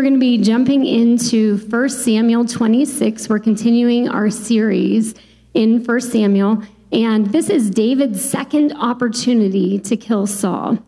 are going to be jumping into 1 Samuel 26. We're continuing our series in 1 Samuel, and this is David's second opportunity to kill Saul.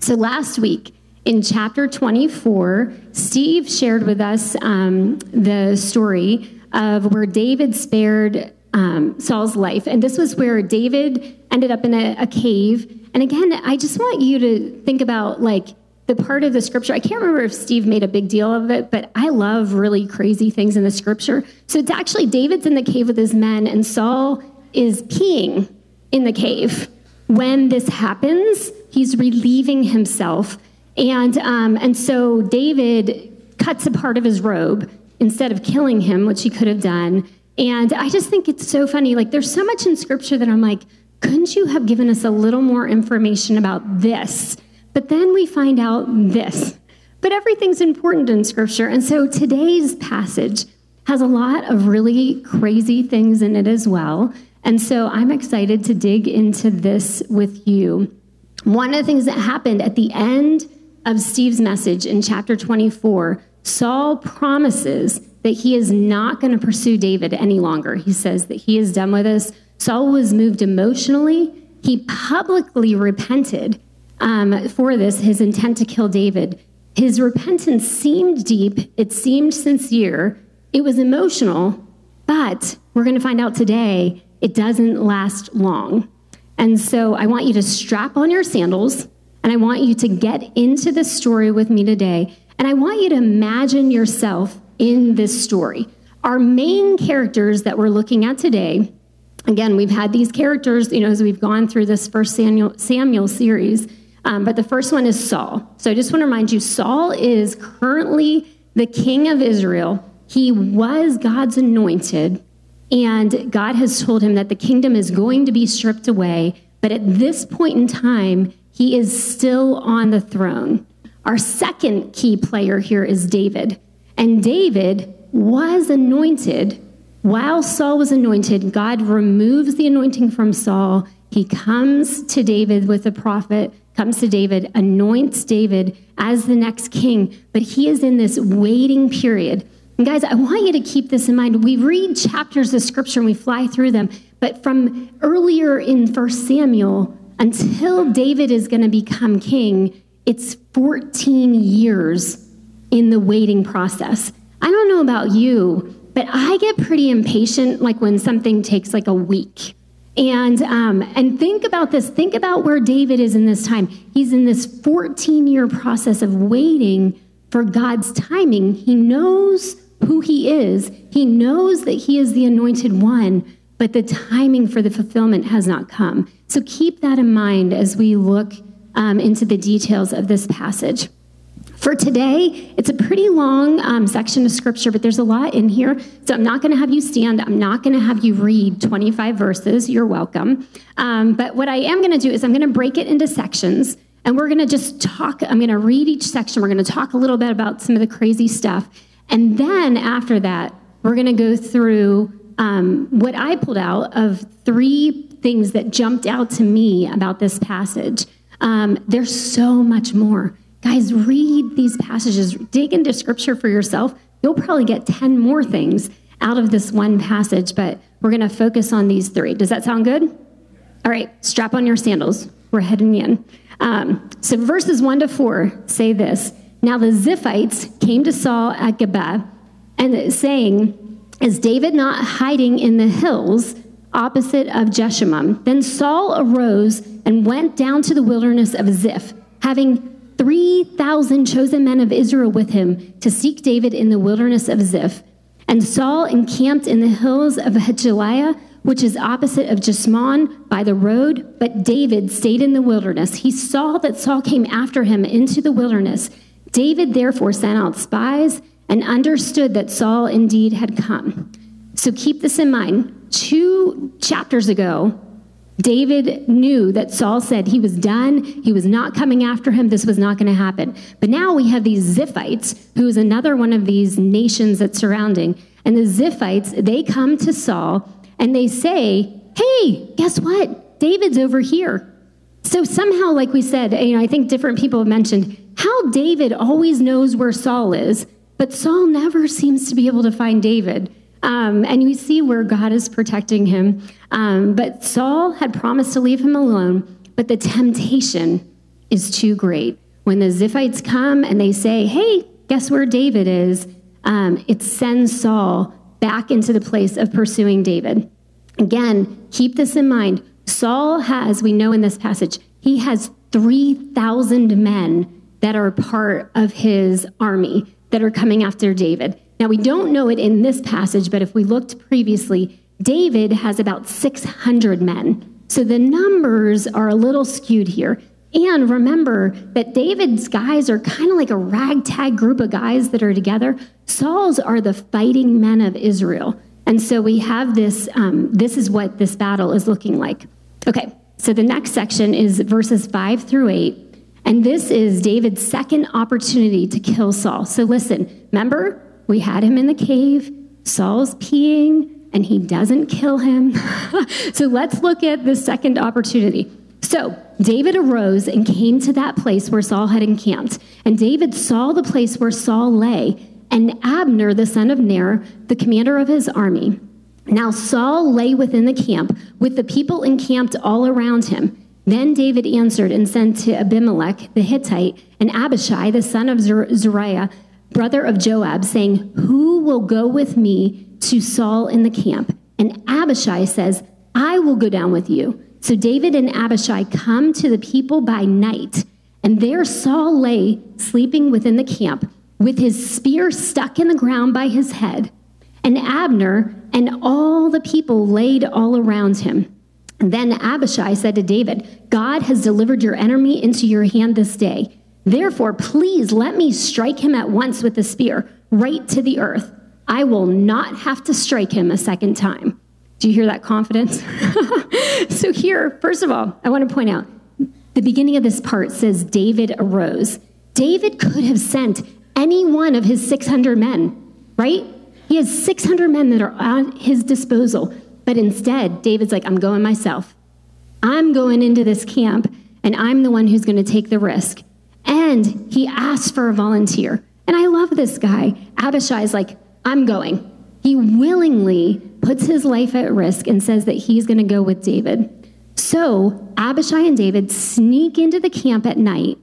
So last week, in chapter 24, Steve shared with us um, the story of where David spared um, Saul's life. And this was where David ended up in a, a cave. And again, I just want you to think about like the part of the scripture. I can't remember if Steve made a big deal of it, but I love really crazy things in the scripture. So it's actually David's in the cave with his men, and Saul is peeing in the cave. When this happens, he's relieving himself. And, um, and so David cuts a part of his robe instead of killing him, which he could have done. And I just think it's so funny. Like, there's so much in scripture that I'm like, couldn't you have given us a little more information about this? But then we find out this. But everything's important in scripture. And so today's passage has a lot of really crazy things in it as well. And so I'm excited to dig into this with you. One of the things that happened at the end of Steve's message in chapter 24, Saul promises that he is not going to pursue David any longer. He says that he is done with this. Saul was moved emotionally. He publicly repented um, for this, his intent to kill David. His repentance seemed deep, it seemed sincere, it was emotional, but we're going to find out today it doesn't last long. And so I want you to strap on your sandals and I want you to get into this story with me today. And I want you to imagine yourself in this story. Our main characters that we're looking at today, again, we've had these characters, you know, as we've gone through this first Samuel, Samuel series, um, but the first one is Saul. So I just want to remind you Saul is currently the king of Israel. He was God's anointed, and God has told him that the kingdom is going to be stripped away. But at this point in time, he is still on the throne. Our second key player here is David. And David was anointed. While Saul was anointed, God removes the anointing from Saul. He comes to David with a prophet, comes to David, anoints David as the next king, but he is in this waiting period. And guys, I want you to keep this in mind. We read chapters of scripture and we fly through them, but from earlier in 1 Samuel until David is going to become king, it's 14 years in the waiting process. I don't know about you, but I get pretty impatient like when something takes like a week. And um, and think about this. Think about where David is in this time. He's in this 14 year process of waiting for God's timing. He knows who he is. He knows that he is the anointed one, but the timing for the fulfillment has not come. So keep that in mind as we look um, into the details of this passage. For today, it's a pretty long um, section of scripture, but there's a lot in here. So I'm not going to have you stand. I'm not going to have you read 25 verses. You're welcome. Um, but what I am going to do is I'm going to break it into sections. And we're going to just talk. I'm going to read each section. We're going to talk a little bit about some of the crazy stuff. And then after that, we're going to go through um, what I pulled out of three things that jumped out to me about this passage. Um, there's so much more. Guys, read these passages, dig into scripture for yourself. You'll probably get 10 more things out of this one passage, but we're going to focus on these three. Does that sound good? All right, strap on your sandals. We're heading in. Um, so, verses 1 to 4 say this Now the Ziphites came to Saul at Gibeah and saying, Is David not hiding in the hills opposite of Jeshimon? Then Saul arose and went down to the wilderness of Ziph, having 3,000 chosen men of Israel with him to seek David in the wilderness of Ziph. And Saul encamped in the hills of Hachilah, which is opposite of Jeshimon by the road, but David stayed in the wilderness. He saw that Saul came after him into the wilderness. David therefore sent out spies and understood that Saul indeed had come. So keep this in mind. Two chapters ago, David knew that Saul said he was done. He was not coming after him. This was not going to happen. But now we have these Ziphites, who is another one of these nations that's surrounding. And the Ziphites, they come to Saul and they say, Hey, guess what? David's over here. So somehow, like we said, you know, I think different people have mentioned how David always knows where Saul is, But Saul never seems to be able to find David. Um, and we see where God is protecting him. Um, but Saul had promised to leave him alone, but the temptation is too great. When the Ziphites come and they say, hey, guess where David is? Um, it sends Saul back into the place of pursuing David. Again, keep this in mind. Saul has, we know in this passage, he has 3,000 men that are part of his army that are coming after David. Now, we don't know it in this passage, but if we looked previously, David has about 600 men. So the numbers are a little skewed here. And remember that David's guys are kind of like a ragtag group of guys that are together. Saul's are the fighting men of Israel. And so we have this, um, this is what this battle is looking like. Okay, so the next section is verses five through eight. And this is David's second opportunity to kill Saul. So listen, remember, we had him in the cave, Saul's peeing, and he doesn't kill him. so let's look at the second opportunity. So David arose and came to that place where Saul had encamped. And David saw the place where Saul lay, and Abner, the son of Ner, the commander of his army. Now Saul lay within the camp, with the people encamped all around him. Then David answered and sent to Abimelech the Hittite and Abishai, the son of Zeruiah, brother of Joab, saying, Who will go with me to Saul in the camp? And Abishai says, I will go down with you. So David and Abishai come to the people by night, and there Saul lay sleeping within the camp, with his spear stuck in the ground by his head. And Abner and all the people laid all around him. Then Abishai said to David, God has delivered your enemy into your hand this day. Therefore, please let me strike him at once with the spear, right to the earth. I will not have to strike him a second time. Do you hear that confidence? so, here, first of all, I want to point out the beginning of this part says David arose. David could have sent any one of his 600 men, right? He has 600 men that are at his disposal. But instead, David's like, I'm going myself. I'm going into this camp, and I'm the one who's going to take the risk. And he asks for a volunteer. And I love this guy. Abishai is like, I'm going. He willingly puts his life at risk and says that he's going to go with David. So Abishai and David sneak into the camp at night.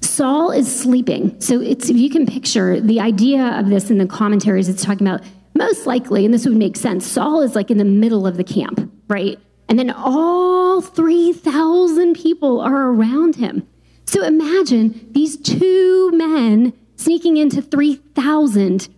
Saul is sleeping. So it's if you can picture the idea of this in the commentaries, it's talking about most likely, and this would make sense, Saul is like in the middle of the camp, right? And then all 3,000 people are around him. So imagine these two men sneaking into 3,000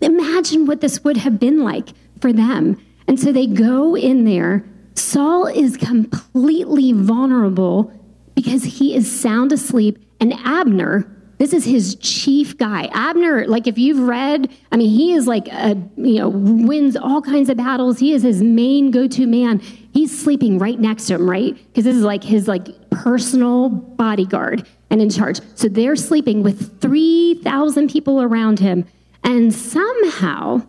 Imagine what this would have been like for them. And so they go in there. Saul is completely vulnerable because he is sound asleep. And Abner, this is his chief guy. Abner, like if you've read, I mean, he is like a, you know, wins all kinds of battles. He is his main go-to man. He's sleeping right next to him, right? Because this is like his like personal bodyguard and in charge. So they're sleeping with 3,000 people around him. And somehow,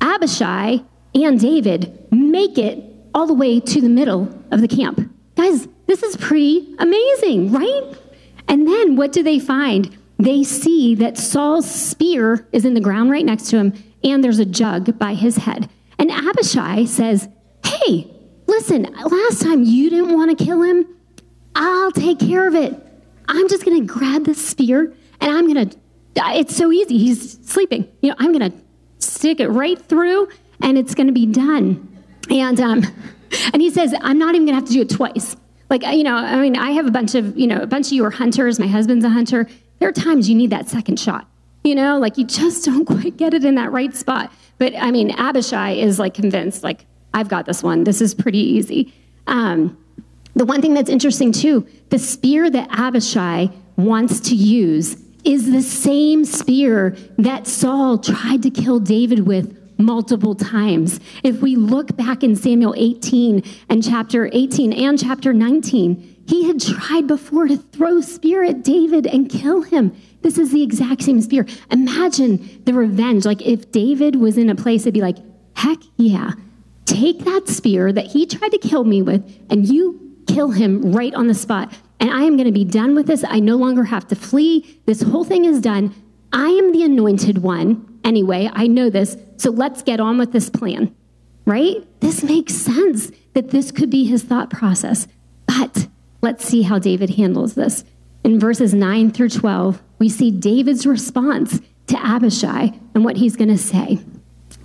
Abishai and David make it all the way to the middle of the camp. Guys, this is pretty amazing, right? And then what do they find? They see that Saul's spear is in the ground right next to him, and there's a jug by his head. And Abishai says, Hey, listen, last time you didn't want to kill him. I'll take care of it. I'm just going to grab this spear and I'm going to it's so easy. He's sleeping. You know, I'm going to stick it right through and it's going to be done. And, um, and he says, I'm not even going to have to do it twice. Like, you know, I mean, I have a bunch of, you know, a bunch of you are hunters. My husband's a hunter. There are times you need that second shot. You know, like you just don't quite get it in that right spot. But I mean, Abishai is like convinced, like, I've got this one. This is pretty easy. Um, the one thing that's interesting too, the spear that Abishai wants to use is the same spear that Saul tried to kill David with multiple times. If we look back in Samuel 18 and chapter 18 and chapter 19, he had tried before to throw spear at David and kill him. This is the exact same spear. Imagine the revenge. Like if David was in a place, it'd be like, heck yeah, take that spear that he tried to kill me with, and you kill him right on the spot and I am going to be done with this. I no longer have to flee. This whole thing is done. I am the anointed one. Anyway, I know this, so let's get on with this plan, right? This makes sense that this could be his thought process. But let's see how David handles this. In verses 9 through 12, we see David's response to Abishai and what he's going to say.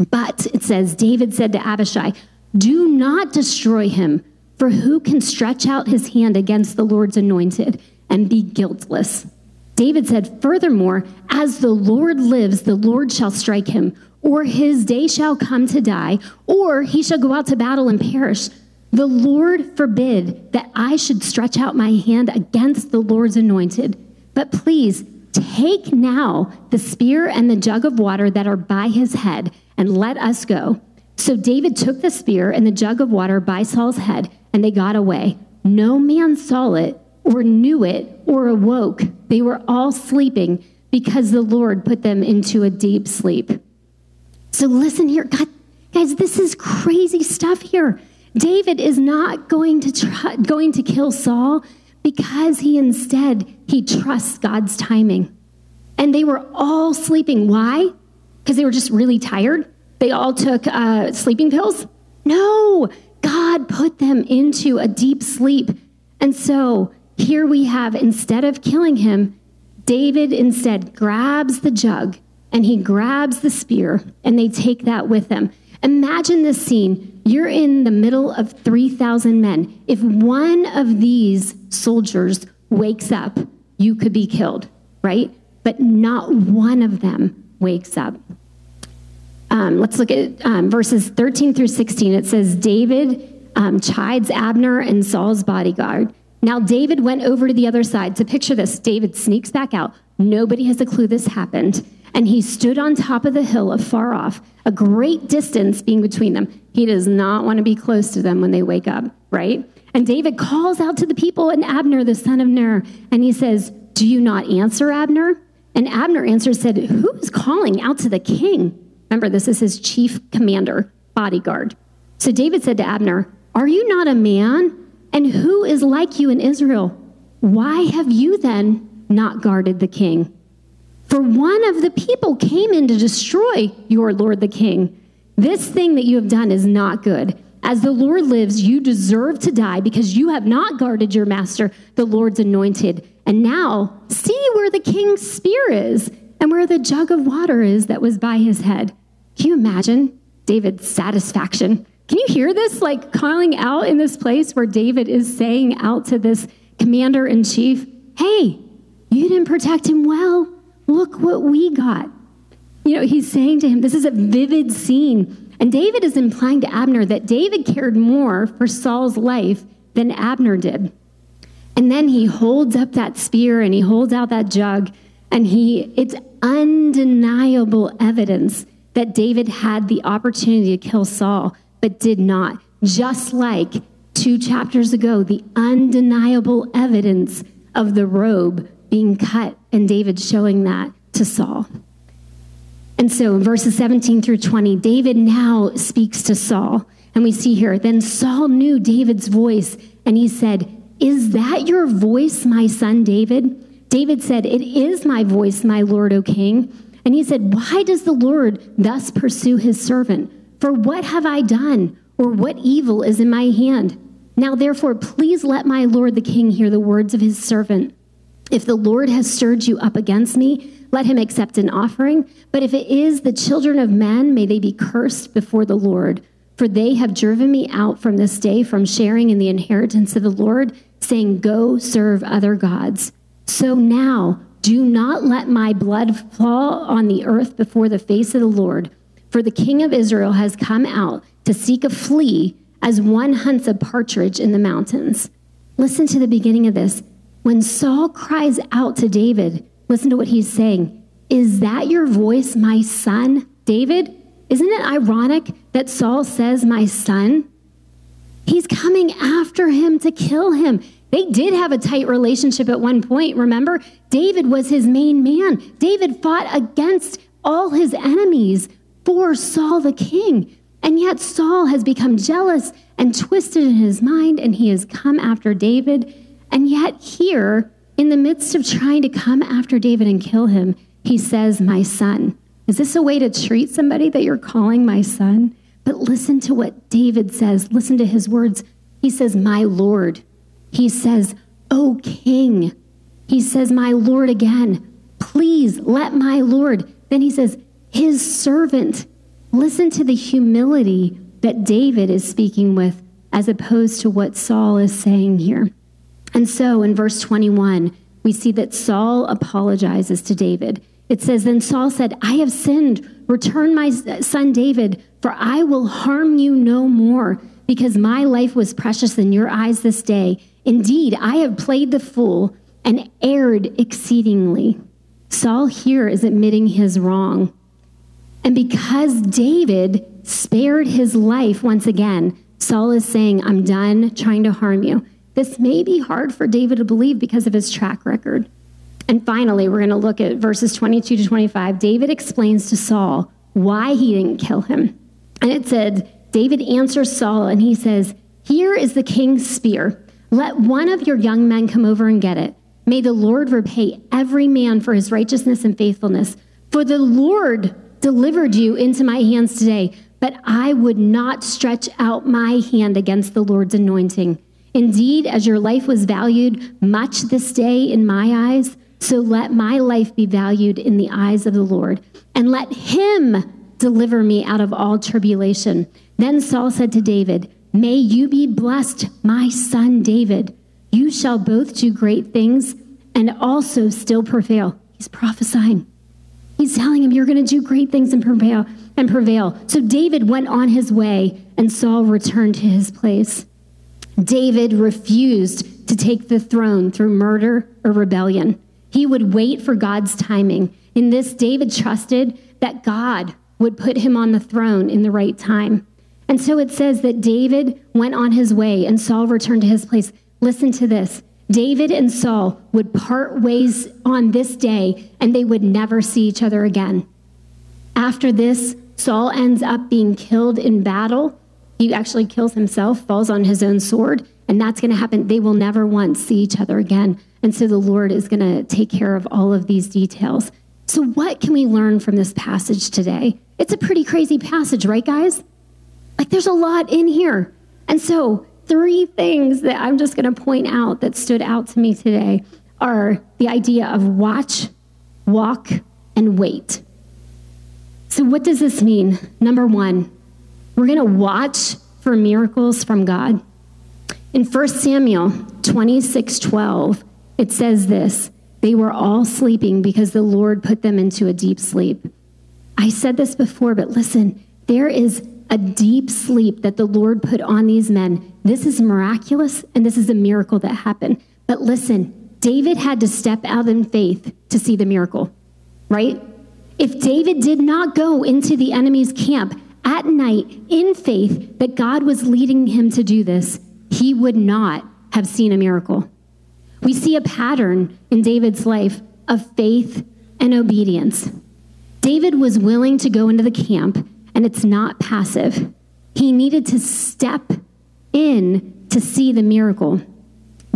But it says, David said to Abishai, Do not destroy him, for who can stretch out his hand against the Lord's anointed and be guiltless? David said, Furthermore, as the Lord lives, the Lord shall strike him, or his day shall come to die, or he shall go out to battle and perish. The Lord forbid that I should stretch out my hand against the Lord's anointed. But please take now the spear and the jug of water that are by his head, and let us go. So David took the spear and the jug of water by Saul's head, and they got away. No man saw it, or knew it, or awoke. They were all sleeping because the Lord put them into a deep sleep. So listen here, God, guys, this is crazy stuff here. David is not going to try, going to kill Saul because he instead he trusts God's timing. And they were all sleeping. Why? Because they were just really tired. They all took uh, sleeping pills. No, God put them into a deep sleep. And so here we have, instead of killing him, David instead grabs the jug and he grabs the spear and they take that with them. Imagine this scene. You're in the middle of 3,000 men. If one of these soldiers wakes up, you could be killed, right? But not one of them wakes up. Um, let's look at um, verses 13 through 16. It says, David um, chides Abner and Saul's bodyguard. Now, David went over to the other side. To picture this, David sneaks back out. Nobody has a clue this happened. And he stood on top of the hill afar off, a great distance being between them. He does not want to be close to them when they wake up, right? And David calls out to the people and Abner, the son of Ner, and he says, Do you not answer, Abner? And Abner answered, said, Who is calling out to the king? Remember, this is his chief commander, bodyguard. So David said to Abner, Are you not a man? And who is like you in Israel? Why have you then not guarded the king? For one of the people came in to destroy your Lord the king. This thing that you have done is not good. As the Lord lives, you deserve to die because you have not guarded your master, the Lord's anointed. And now, see where the king's spear is and where the jug of water is that was by his head. Can you imagine David's satisfaction? Can you hear this like calling out in this place where David is saying out to this commander in chief, Hey, you didn't protect him well. Look what we got. You know, he's saying to him, This is a vivid scene. And David is implying to Abner that David cared more for Saul's life than Abner did. And then he holds up that spear and he holds out that jug, and he, it's undeniable evidence that David had the opportunity to kill Saul but did not. Just like two chapters ago, the undeniable evidence of the robe being cut and David showing that to Saul. And so in verses 17 through 20, David now speaks to Saul. And we see here, then Saul knew David's voice and he said, Is that your voice, my son David? David said, It is my voice, my Lord, O king. And he said, Why does the Lord thus pursue his servant? For what have I done, or what evil is in my hand? Now, therefore, please let my Lord the king hear the words of his servant. If the Lord has stirred you up against me, let him accept an offering. But if it is the children of men, may they be cursed before the Lord. For they have driven me out from this day from sharing in the inheritance of the Lord, saying, Go serve other gods. So now, do not let my blood fall on the earth before the face of the Lord. For the king of Israel has come out to seek a flea as one hunts a partridge in the mountains. Listen to the beginning of this. When Saul cries out to David, listen to what he's saying. Is that your voice, my son, David? Isn't it ironic that Saul says, my son? He's coming after him to kill him. They did have a tight relationship at one point, remember? David was his main man. David fought against all his enemies for Saul the king. And yet Saul has become jealous and twisted in his mind, and he has come after David. And yet, here, in the midst of trying to come after David and kill him, he says, My son. Is this a way to treat somebody that you're calling my son? But listen to what David says. Listen to his words. He says, My Lord. He says, O King. He says, My Lord again. Please let my Lord. Then he says, His servant. Listen to the humility that David is speaking with as opposed to what Saul is saying here. And so in verse 21, we see that Saul apologizes to David. It says, Then Saul said, I have sinned. Return my son David, for I will harm you no more, because my life was precious in your eyes this day. Indeed, I have played the fool and erred exceedingly. Saul here is admitting his wrong. And because David spared his life once again, Saul is saying, I'm done trying to harm you. This may be hard for David to believe because of his track record. And finally, we're going to look at verses 22 to 25. David explains to Saul why he didn't kill him. And it said, David answers Saul and he says, Here is the king's spear. Let one of your young men come over and get it. May the Lord repay every man for his righteousness and faithfulness. For the Lord delivered you into my hands today, but I would not stretch out my hand against the Lord's anointing. Indeed, as your life was valued much this day in my eyes, so let my life be valued in the eyes of the Lord, and let him deliver me out of all tribulation. Then Saul said to David, May you be blessed, my son David. You shall both do great things and also still prevail. He's prophesying. He's telling him, You're going to do great things and prevail and prevail. So David went on his way, and Saul returned to his place. David refused to take the throne through murder or rebellion. He would wait for God's timing. In this, David trusted that God would put him on the throne in the right time. And so it says that David went on his way and Saul returned to his place. Listen to this David and Saul would part ways on this day and they would never see each other again. After this, Saul ends up being killed in battle he actually kills himself, falls on his own sword, and that's going to happen. They will never once see each other again. And so the Lord is going to take care of all of these details. So, what can we learn from this passage today? It's a pretty crazy passage, right, guys? Like, there's a lot in here. And so, three things that I'm just going to point out that stood out to me today are the idea of watch, walk, and wait. So, what does this mean? Number one, we're going to watch for miracles from God. In 1 Samuel 26 12, it says this They were all sleeping because the Lord put them into a deep sleep. I said this before, but listen, there is a deep sleep that the Lord put on these men. This is miraculous and this is a miracle that happened. But listen, David had to step out in faith to see the miracle, right? If David did not go into the enemy's camp at night in faith that God was leading him to do this, he would not have seen a miracle. We see a pattern in David's life of faith and obedience. David was willing to go into the camp, and it's not passive. He needed to step in to see the miracle.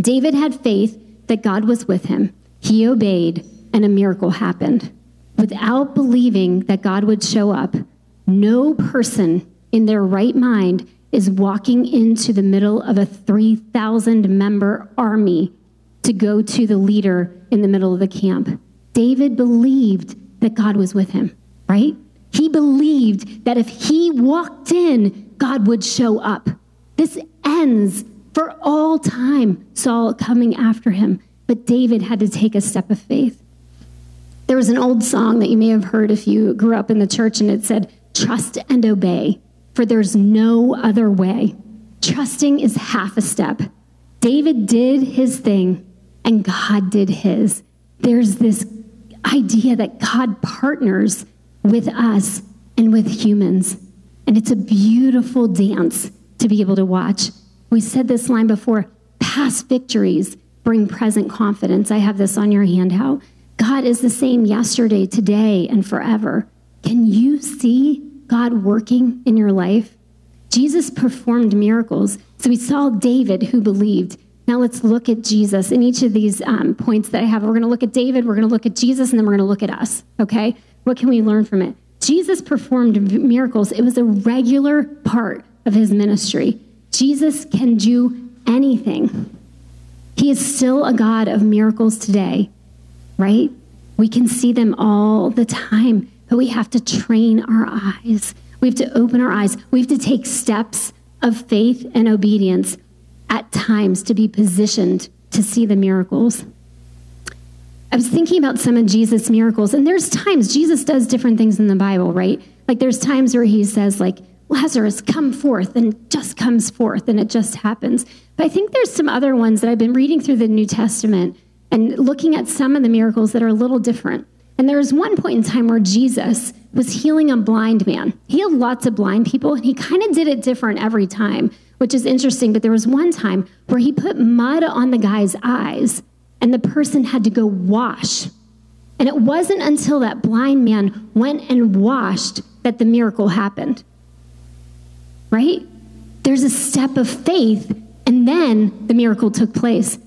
David had faith that God was with him. He obeyed, and a miracle happened. Without believing that God would show up, no person in their right mind is walking into the middle of a 3,000 member army to go to the leader in the middle of the camp. David believed that God was with him, right? He believed that if he walked in, God would show up. This ends for all time, Saul coming after him. But David had to take a step of faith. There was an old song that you may have heard if you grew up in the church, and it said, Trust and obey, for there's no other way. Trusting is half a step. David did his thing, and God did his. There's this idea that God partners with us and with humans. And it's a beautiful dance to be able to watch. We said this line before past victories bring present confidence. I have this on your handout. God is the same yesterday, today, and forever. Can you see God working in your life? Jesus performed miracles. So we saw David who believed. Now let's look at Jesus. In each of these um, points that I have, we're going to look at David, we're going to look at Jesus, and then we're going to look at us. Okay? What can we learn from it? Jesus performed miracles, it was a regular part of his ministry. Jesus can do anything. He is still a God of miracles today, right? We can see them all the time, but we have to train our eyes. We have to open our eyes. We have to take steps of faith and obedience at times to be positioned to see the miracles. I was thinking about some of Jesus' miracles, and there's times Jesus does different things in the Bible, right? Like there's times where he says, like, Lazarus, come forth, and just comes forth, and it just happens. But I think there's some other ones that I've been reading through the New Testament and looking at some of the miracles that are a little different. And there was one point in time where Jesus was healing a blind man. He had lots of blind people, and he kind of did it different every time, which is interesting. But there was one time where he put mud on the guy's eyes, and the person had to go wash. And it wasn't until that blind man went and washed that the miracle happened. Right? There's a step of faith, and then the miracle took place.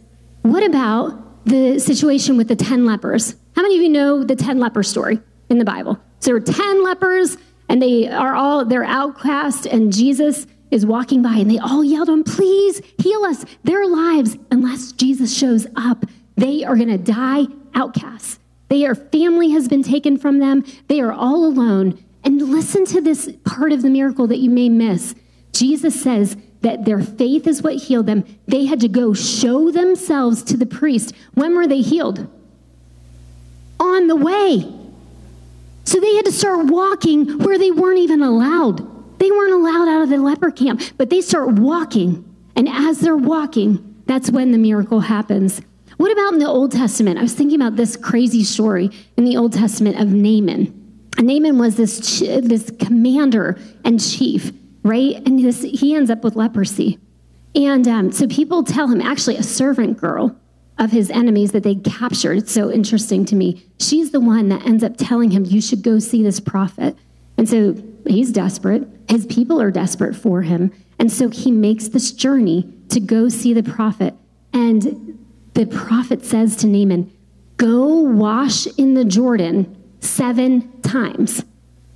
What about the situation with the 10 lepers? How many of you know the 10 leper story in the Bible? So there were 10 lepers and they are all, they're outcast and Jesus is walking by and they all yelled on, please heal us. Their lives, unless Jesus shows up, they are going to die outcasts. Their family has been taken from them. They are all alone. And listen to this part of the miracle that you may miss. Jesus says that their faith is what healed them. They had to go show themselves to the priest. When were they healed? on the way. So they had to start walking where they weren't even allowed. They weren't allowed out of the leper camp, but they start walking. And as they're walking, that's when the miracle happens. What about in the Old Testament? I was thinking about this crazy story in the Old Testament of Naaman. Naaman was this, this commander and chief, right? And this, he ends up with leprosy. And um, so people tell him, actually, a servant girl of his enemies that they captured. It's so interesting to me. She's the one that ends up telling him, You should go see this prophet. And so he's desperate. His people are desperate for him. And so he makes this journey to go see the prophet. And the prophet says to Naaman, Go wash in the Jordan seven times.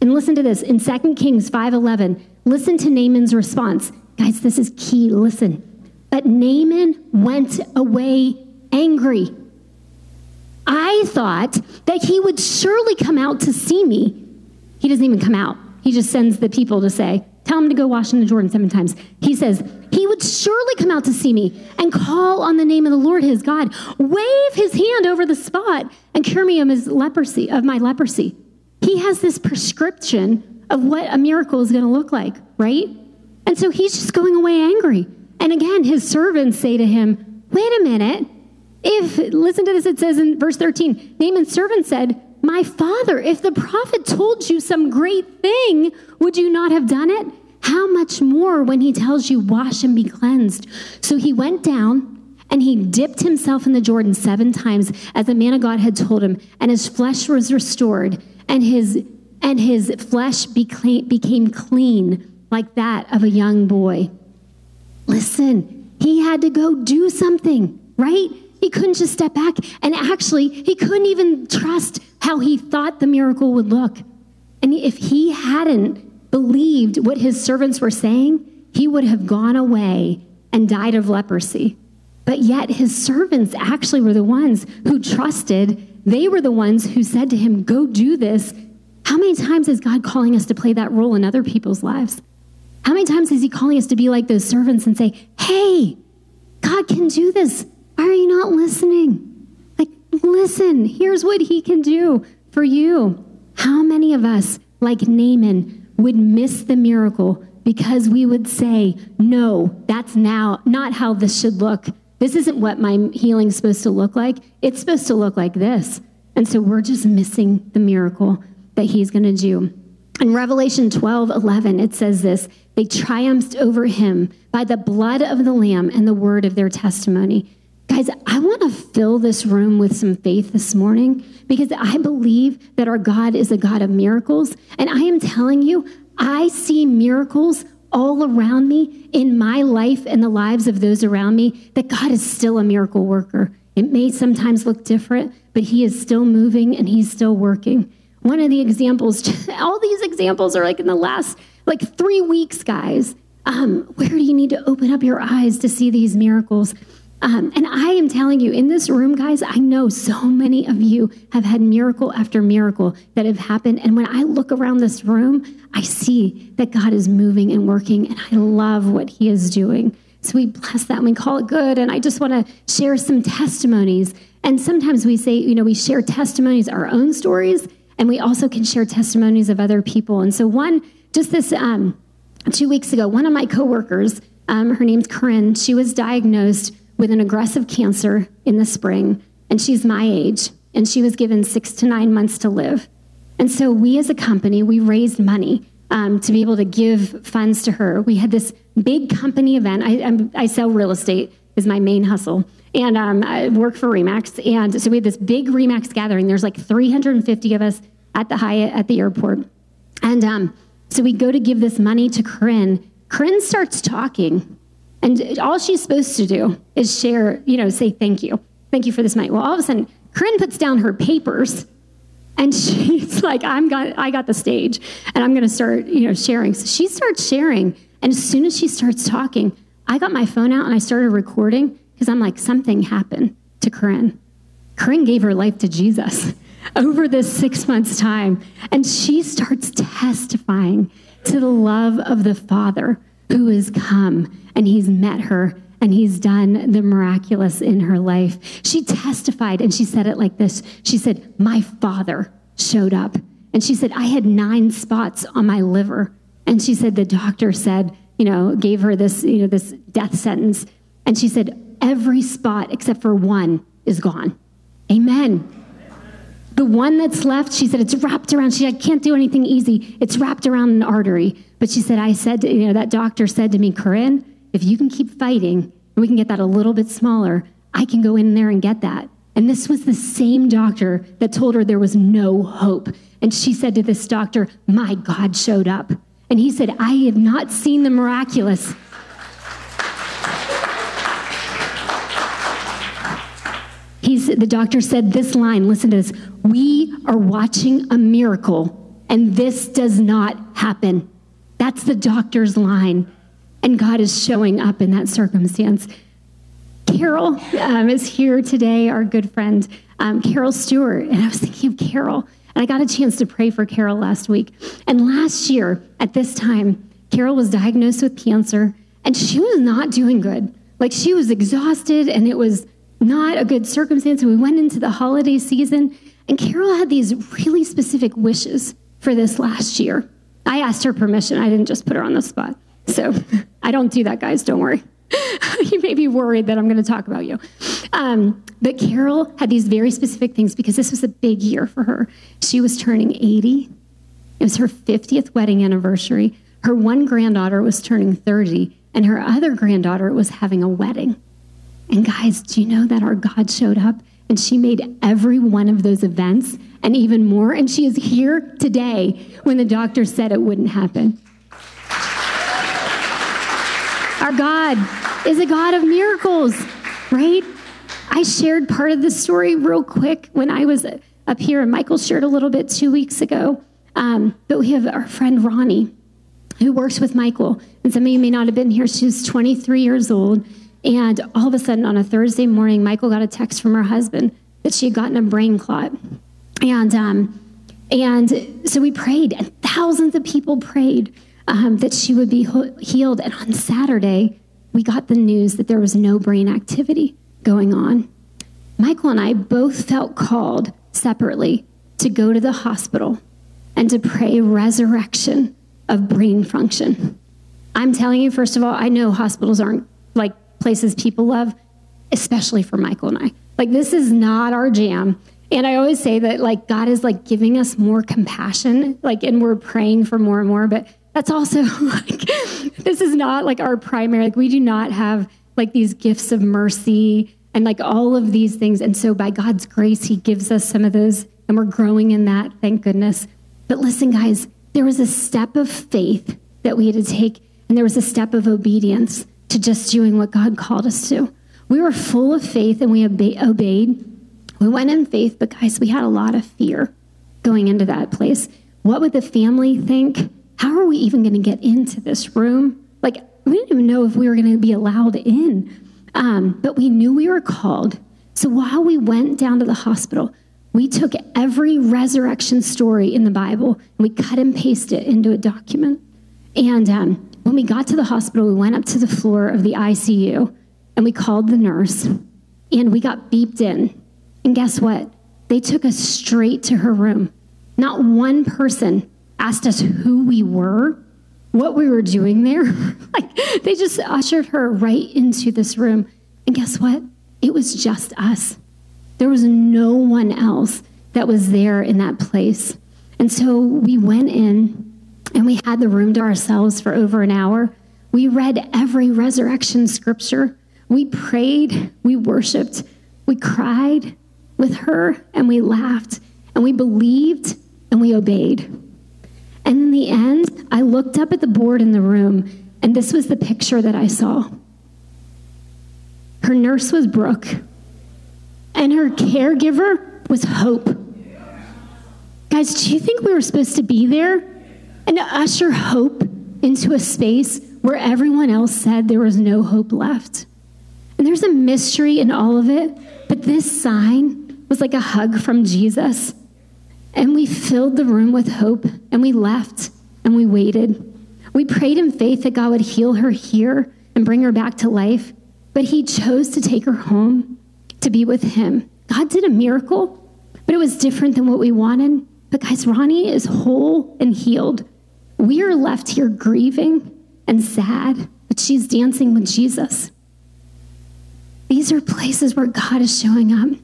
And listen to this in 2 Kings 5:11. Listen to Naaman's response. Guys, this is key. Listen. But Naaman went away angry. I thought that he would surely come out to see me. He doesn't even come out. He just sends the people to say, Tell him to go wash in the Jordan seven times. He says, He would surely come out to see me and call on the name of the Lord his God, wave his hand over the spot, and cure me of his leprosy, of my leprosy. He has this prescription of what a miracle is going to look like, right? And so he's just going away angry. And again, his servants say to him, Wait a minute. If, listen to this, it says in verse 13 Naaman's servant said, My father, if the prophet told you some great thing, would you not have done it? How much more when he tells you, Wash and be cleansed? So he went down and he dipped himself in the Jordan seven times, as the man of God had told him, and his flesh was restored, and his and his flesh became, became clean like that of a young boy. Listen, he had to go do something, right? He couldn't just step back. And actually, he couldn't even trust how he thought the miracle would look. And if he hadn't believed what his servants were saying, he would have gone away and died of leprosy. But yet, his servants actually were the ones who trusted. They were the ones who said to him, Go do this. How many times is God calling us to play that role in other people's lives? How many times is he calling us to be like those servants and say, Hey, God can do this. Why are you not listening? Listen, here's what he can do for you. How many of us, like Naaman, would miss the miracle because we would say, no, that's now not how this should look. This isn't what my healing's supposed to look like. It's supposed to look like this. And so we're just missing the miracle that he's going to do. In Revelation 12 11, it says this They triumphed over him by the blood of the Lamb and the word of their testimony. Guys, I want to fill this room with some faith this morning because I believe that our God is a God of miracles. And I am telling you, I see miracles all around me, in my life and the lives of those around me, that God is still a miracle worker. It may sometimes look different, but He is still moving and He's still working. One of the examples, all these examples are like in the last like three weeks, guys. Um, where do you need to open up your eyes to see these miracles? Um, and I am telling you, in this room, guys, I know so many of you have had miracle after miracle that have happened. And when I look around this room, I see that God is moving and working, and I love what He is doing. So we bless that and we call it good. And I just want to share some testimonies. And sometimes we say, you know, we share testimonies, our own stories, and we also can share testimonies of other people. And so, one, just this um, two weeks ago, one of my coworkers, um, her name's Corinne, she was diagnosed with an aggressive cancer in the spring, and she's my age, and she was given six to nine months to live. And so we as a company, we raised money um, to be able to give funds to her. We had this big company event. I, I sell real estate is my main hustle. And um, I work for Remax. And so we had this big Remax gathering. There's like 350 of us at the Hyatt at the airport. And um, so we go to give this money to Corinne. Corinne starts talking and all she's supposed to do is share, you know, say thank you. Thank you for this money. Well, all of a sudden, Corinne puts down her papers and she's like, I'm got I got the stage and I'm gonna start, you know, sharing. So she starts sharing. And as soon as she starts talking, I got my phone out and I started recording because I'm like, something happened to Corinne. Corinne gave her life to Jesus over this six months time. And she starts testifying to the love of the Father who has come and he's met her and he's done the miraculous in her life. She testified and she said it like this She said, My father showed up. And she said, I had nine spots on my liver. And she said, The doctor said, you know, gave her this, you know, this death sentence. And she said, Every spot except for one is gone. Amen. The one that's left, she said, it's wrapped around. She said, I can't do anything easy. It's wrapped around an artery. But she said, I said, you know, that doctor said to me, Corinne, if you can keep fighting and we can get that a little bit smaller, I can go in there and get that. And this was the same doctor that told her there was no hope. And she said to this doctor, My God showed up. And he said, I have not seen the miraculous. He's, the doctor said this line listen to this. We are watching a miracle, and this does not happen. That's the doctor's line. And God is showing up in that circumstance. Carol um, is here today, our good friend, um, Carol Stewart. And I was thinking of Carol, and I got a chance to pray for Carol last week. And last year, at this time, Carol was diagnosed with cancer, and she was not doing good. Like she was exhausted, and it was not a good circumstance. And we went into the holiday season, and Carol had these really specific wishes for this last year. I asked her permission, I didn't just put her on the spot. So I don't do that, guys. Don't worry. you may be worried that I'm going to talk about you. Um, but Carol had these very specific things because this was a big year for her. She was turning 80. It was her 50th wedding anniversary. Her one granddaughter was turning 30, and her other granddaughter was having a wedding. And guys, do you know that our God showed up and she made every one of those events and even more? And she is here today when the doctor said it wouldn't happen. Our God is a God of miracles, right? I shared part of the story real quick when I was up here, and Michael shared a little bit two weeks ago. Um, but we have our friend Ronnie, who works with Michael. And some of you may not have been here. She's 23 years old. And all of a sudden, on a Thursday morning, Michael got a text from her husband that she had gotten a brain clot. And, um, and so we prayed, and thousands of people prayed um, that she would be healed. And on Saturday, we got the news that there was no brain activity going on. Michael and I both felt called separately to go to the hospital and to pray resurrection of brain function. I'm telling you, first of all, I know hospitals aren't like places people love, especially for Michael and I. Like, this is not our jam. And I always say that, like, God is like giving us more compassion, like, and we're praying for more and more, but that's also like this is not like our primary like we do not have like these gifts of mercy and like all of these things and so by god's grace he gives us some of those and we're growing in that thank goodness but listen guys there was a step of faith that we had to take And there was a step of obedience to just doing what God called us to. We were full of faith and we obeyed. We went in faith, but guys, we had a lot of fear going into that place. What would the family think? How are we even going to get into this room? Like, we didn't even know if we were going to be allowed in. Um, but we knew we were called. So while we went down to the hospital, we took every resurrection story in the Bible and we cut and pasted it into a document. And um, when we got to the hospital, we went up to the floor of the ICU and we called the nurse and we got beeped in. And guess what? They took us straight to her room. Not one person asked us who we were, what we were doing there. like they just ushered her right into this room. And guess what? It was just us. There was no one else that was there in that place. And so we went in and we had the room to ourselves for over an hour. We read every resurrection scripture. We prayed, we worshiped, we cried with her, and we laughed, and we believed, and we obeyed. And in the end, I looked up at the board in the room, and this was the picture that I saw. Her nurse was Brooke, and her caregiver was Hope. Guys, do you think we were supposed to be there and to usher hope into a space where everyone else said there was no hope left? And there's a mystery in all of it, but this sign was like a hug from Jesus. And we filled the room with hope, and we left, and we waited. We prayed in faith that God would heal her here and bring her back to life, but He chose to take her home to be with Him. God did a miracle, but it was different than what we wanted. But guys, Ronnie is whole and healed. We are left here grieving and sad, but she's dancing with Jesus. These are places where God is showing up.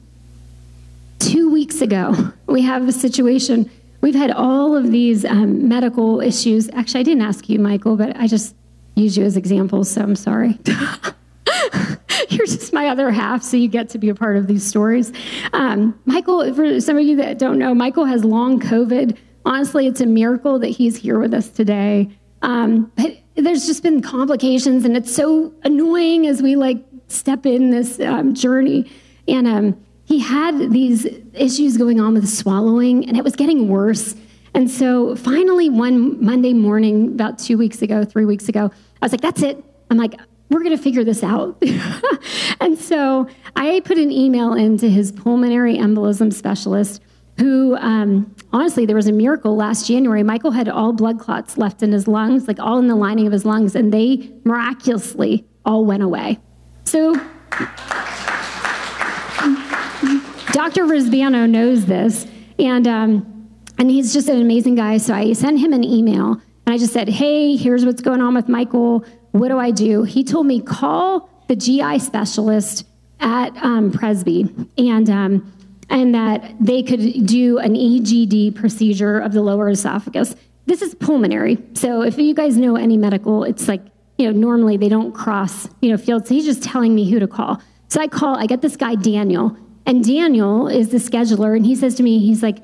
Two weeks ago, we have a situation. We've had all of these um, medical issues. Actually, I didn't ask you, Michael, but I just used you as examples, so I'm sorry. You're just my other half, so you get to be a part of these stories. Um, Michael, for some of you that don't know, Michael has long COVID. Honestly, it's a miracle that he's here with us today. Um, but there's just been complications, and it's so annoying as we like step in this um, journey. And um, he had these issues going on with swallowing, and it was getting worse. And so finally, one Monday morning, about two weeks ago, three weeks ago, I was like, that's it. I'm like, we're going to figure this out. and so I put an email into his pulmonary embolism specialist, who um, honestly, there was a miracle last January. Michael had all blood clots left in his lungs, like all in the lining of his lungs, and they miraculously all went away. So, Dr. Risbano knows this, and, um, and he's just an amazing guy. So, I sent him an email, and I just said, Hey, here's what's going on with Michael. What do I do? He told me, Call the GI specialist at um, Presby, and, um, and that they could do an EGD procedure of the lower esophagus. This is pulmonary. So, if you guys know any medical, it's like you know, normally they don't cross, you know, fields. So he's just telling me who to call. So I call, I get this guy, Daniel, and Daniel is the scheduler, and he says to me, he's like,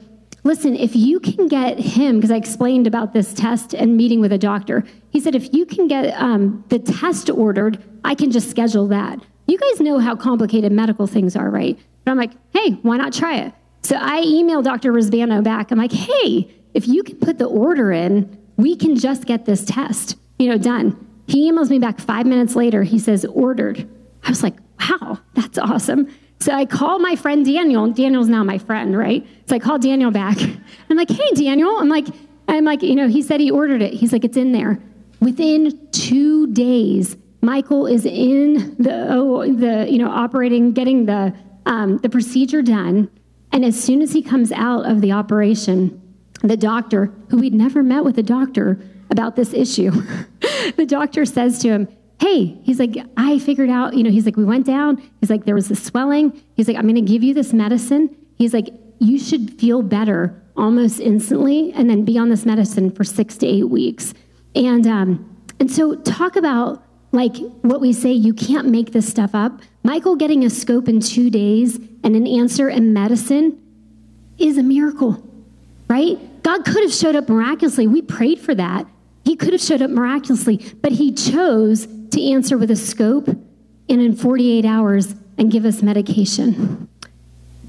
listen, if you can get him, because I explained about this test and meeting with a doctor, he said, if you can get um, the test ordered, I can just schedule that. You guys know how complicated medical things are, right? But I'm like, hey, why not try it? So I emailed Dr. Risbano back. I'm like, hey, if you can put the order in, we can just get this test, you know, done. He emails me back five minutes later. He says, ordered. I was like, wow, that's awesome. So I call my friend Daniel. Daniel's now my friend, right? So I call Daniel back. I'm like, hey, Daniel. I'm like, I'm like, you know, he said he ordered it. He's like, it's in there. Within two days, Michael is in the, oh, the you know, operating, getting the, um, the procedure done. And as soon as he comes out of the operation, the doctor, who we'd never met with a doctor, about this issue. the doctor says to him, Hey, he's like, I figured out, you know, he's like, we went down. He's like, there was this swelling. He's like, I'm going to give you this medicine. He's like, you should feel better almost instantly and then be on this medicine for six to eight weeks. And, um, and so talk about like what we say, you can't make this stuff up. Michael getting a scope in two days and an answer in medicine is a miracle, right? God could have showed up miraculously. We prayed for that. He could have showed up miraculously, but he chose to answer with a scope and in 48 hours and give us medication.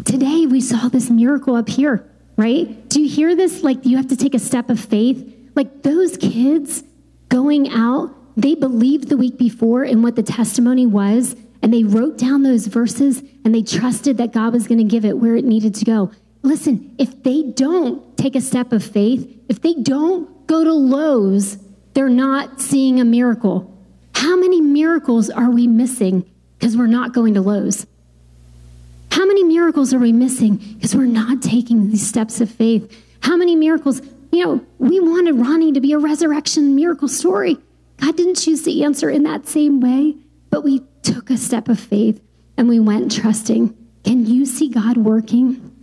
Today, we saw this miracle up here, right? Do you hear this? Like, you have to take a step of faith. Like, those kids going out, they believed the week before in what the testimony was, and they wrote down those verses and they trusted that God was going to give it where it needed to go. Listen, if they don't take a step of faith, if they don't go to Lowe's, they're not seeing a miracle. How many miracles are we missing because we're not going to Lowe's? How many miracles are we missing because we're not taking these steps of faith? How many miracles? You know, we wanted Ronnie to be a resurrection miracle story. God didn't choose to answer in that same way, but we took a step of faith and we went trusting. Can you see God working?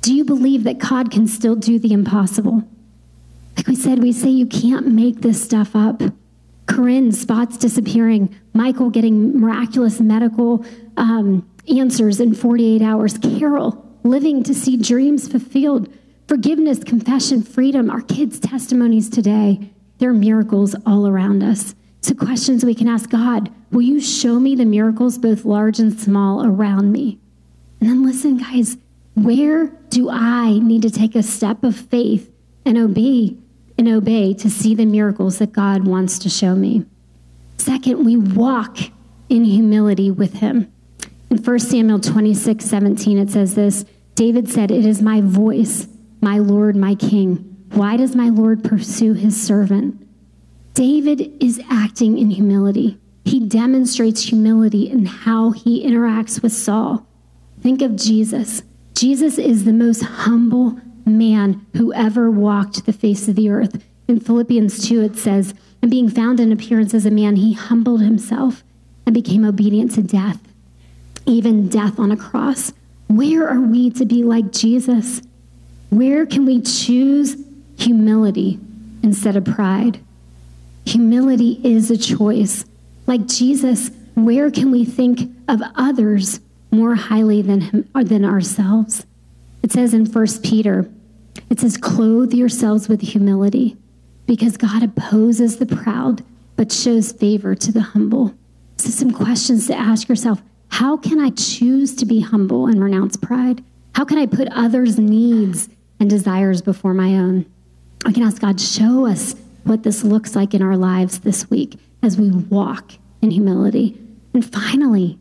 Do you believe that God can still do the impossible? Like we said, we say you can't make this stuff up. Corinne, spots disappearing, Michael getting miraculous medical um, answers in 48 hours, Carol living to see dreams fulfilled, forgiveness, confession, freedom, our kids' testimonies today. There are miracles all around us. So, questions we can ask God Will you show me the miracles, both large and small, around me? And then listen, guys, where do I need to take a step of faith and obey and obey to see the miracles that God wants to show me? Second, we walk in humility with him. In 1 Samuel 26, 17, it says this David said, It is my voice, my Lord, my King. Why does my Lord pursue his servant? David is acting in humility. He demonstrates humility in how he interacts with Saul. Think of Jesus. Jesus is the most humble man who ever walked the face of the earth. In Philippians 2, it says, And being found in appearance as a man, he humbled himself and became obedient to death even death on a cross. Where are we to be like Jesus? Where can we choose humility instead of pride? Humility is a choice. Like Jesus, where can we think of others more highly than, him, than ourselves? It says in 1 Peter, it says, clothe yourselves with humility because God opposes the proud but shows favor to the humble. So, some questions to ask yourself how can I choose to be humble and renounce pride? How can I put others' needs and desires before my own? I can ask God, show us what this looks like in our lives this week as we walk in humility. And finally,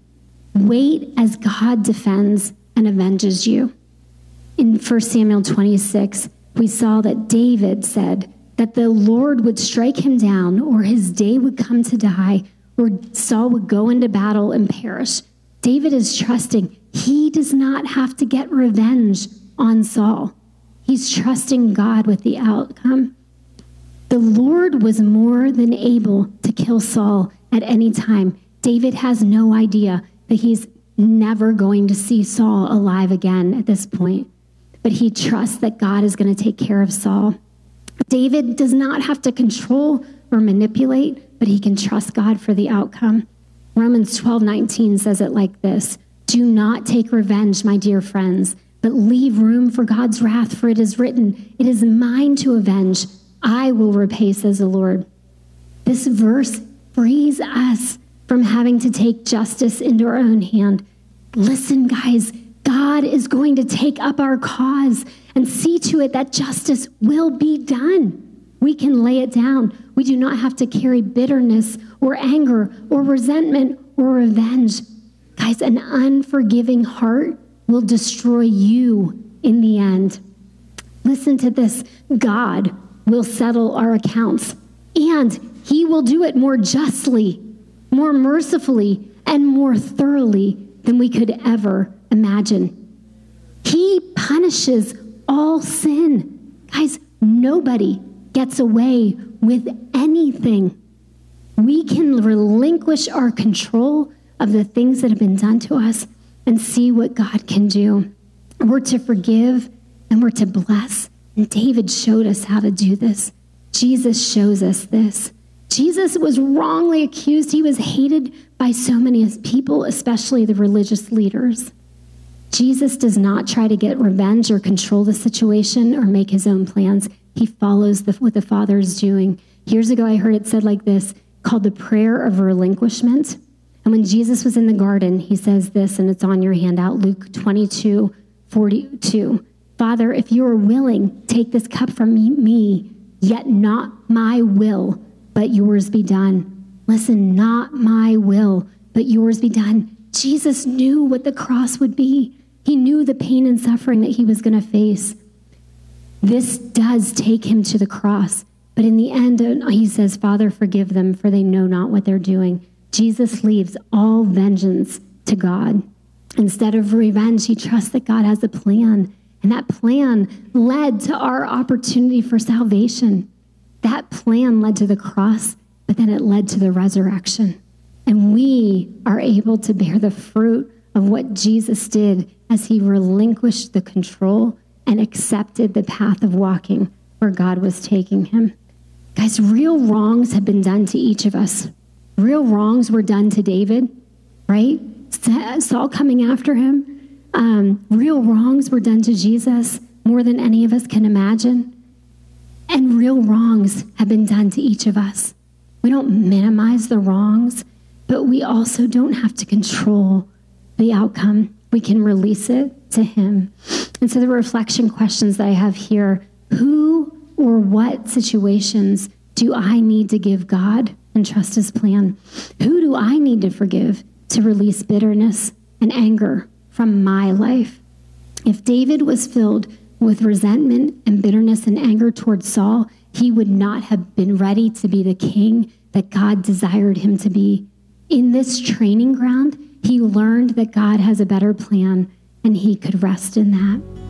wait as God defends and avenges you. In 1 Samuel 26, we saw that David said that the Lord would strike him down, or his day would come to die, or Saul would go into battle and perish. David is trusting he does not have to get revenge on Saul. He's trusting God with the outcome. The Lord was more than able to kill Saul at any time. David has no idea that he's never going to see Saul alive again at this point, but he trusts that God is going to take care of Saul. David does not have to control or manipulate, but he can trust God for the outcome. Romans 12 19 says it like this Do not take revenge, my dear friends, but leave room for God's wrath, for it is written, It is mine to avenge. I will repay, says the Lord. This verse frees us from having to take justice into our own hand. Listen, guys, God is going to take up our cause and see to it that justice will be done. We can lay it down. We do not have to carry bitterness or anger or resentment or revenge. Guys, an unforgiving heart will destroy you in the end. Listen to this God will settle our accounts, and He will do it more justly, more mercifully, and more thoroughly than we could ever imagine. He punishes all sin. Guys, nobody gets away with anything we can relinquish our control of the things that have been done to us and see what God can do. We're to forgive and we're to bless. And David showed us how to do this. Jesus shows us this. Jesus was wrongly accused. He was hated by so many people, especially the religious leaders. Jesus does not try to get revenge or control the situation or make his own plans. He follows the, what the Father is doing Years ago, I heard it said like this called the prayer of relinquishment. And when Jesus was in the garden, he says this, and it's on your handout Luke 22 42. Father, if you are willing, take this cup from me, yet not my will, but yours be done. Listen, not my will, but yours be done. Jesus knew what the cross would be. He knew the pain and suffering that he was going to face. This does take him to the cross. But in the end, he says, Father, forgive them, for they know not what they're doing. Jesus leaves all vengeance to God. Instead of revenge, he trusts that God has a plan. And that plan led to our opportunity for salvation. That plan led to the cross, but then it led to the resurrection. And we are able to bear the fruit of what Jesus did as he relinquished the control and accepted the path of walking where God was taking him. Guys, real wrongs have been done to each of us. Real wrongs were done to David, right? Saul coming after him. Um, real wrongs were done to Jesus more than any of us can imagine. And real wrongs have been done to each of us. We don't minimize the wrongs, but we also don't have to control the outcome. We can release it to Him. And so the reflection questions that I have here who or what situations do I need to give God and trust His plan? Who do I need to forgive to release bitterness and anger from my life? If David was filled with resentment and bitterness and anger towards Saul, he would not have been ready to be the king that God desired him to be. In this training ground, he learned that God has a better plan and he could rest in that.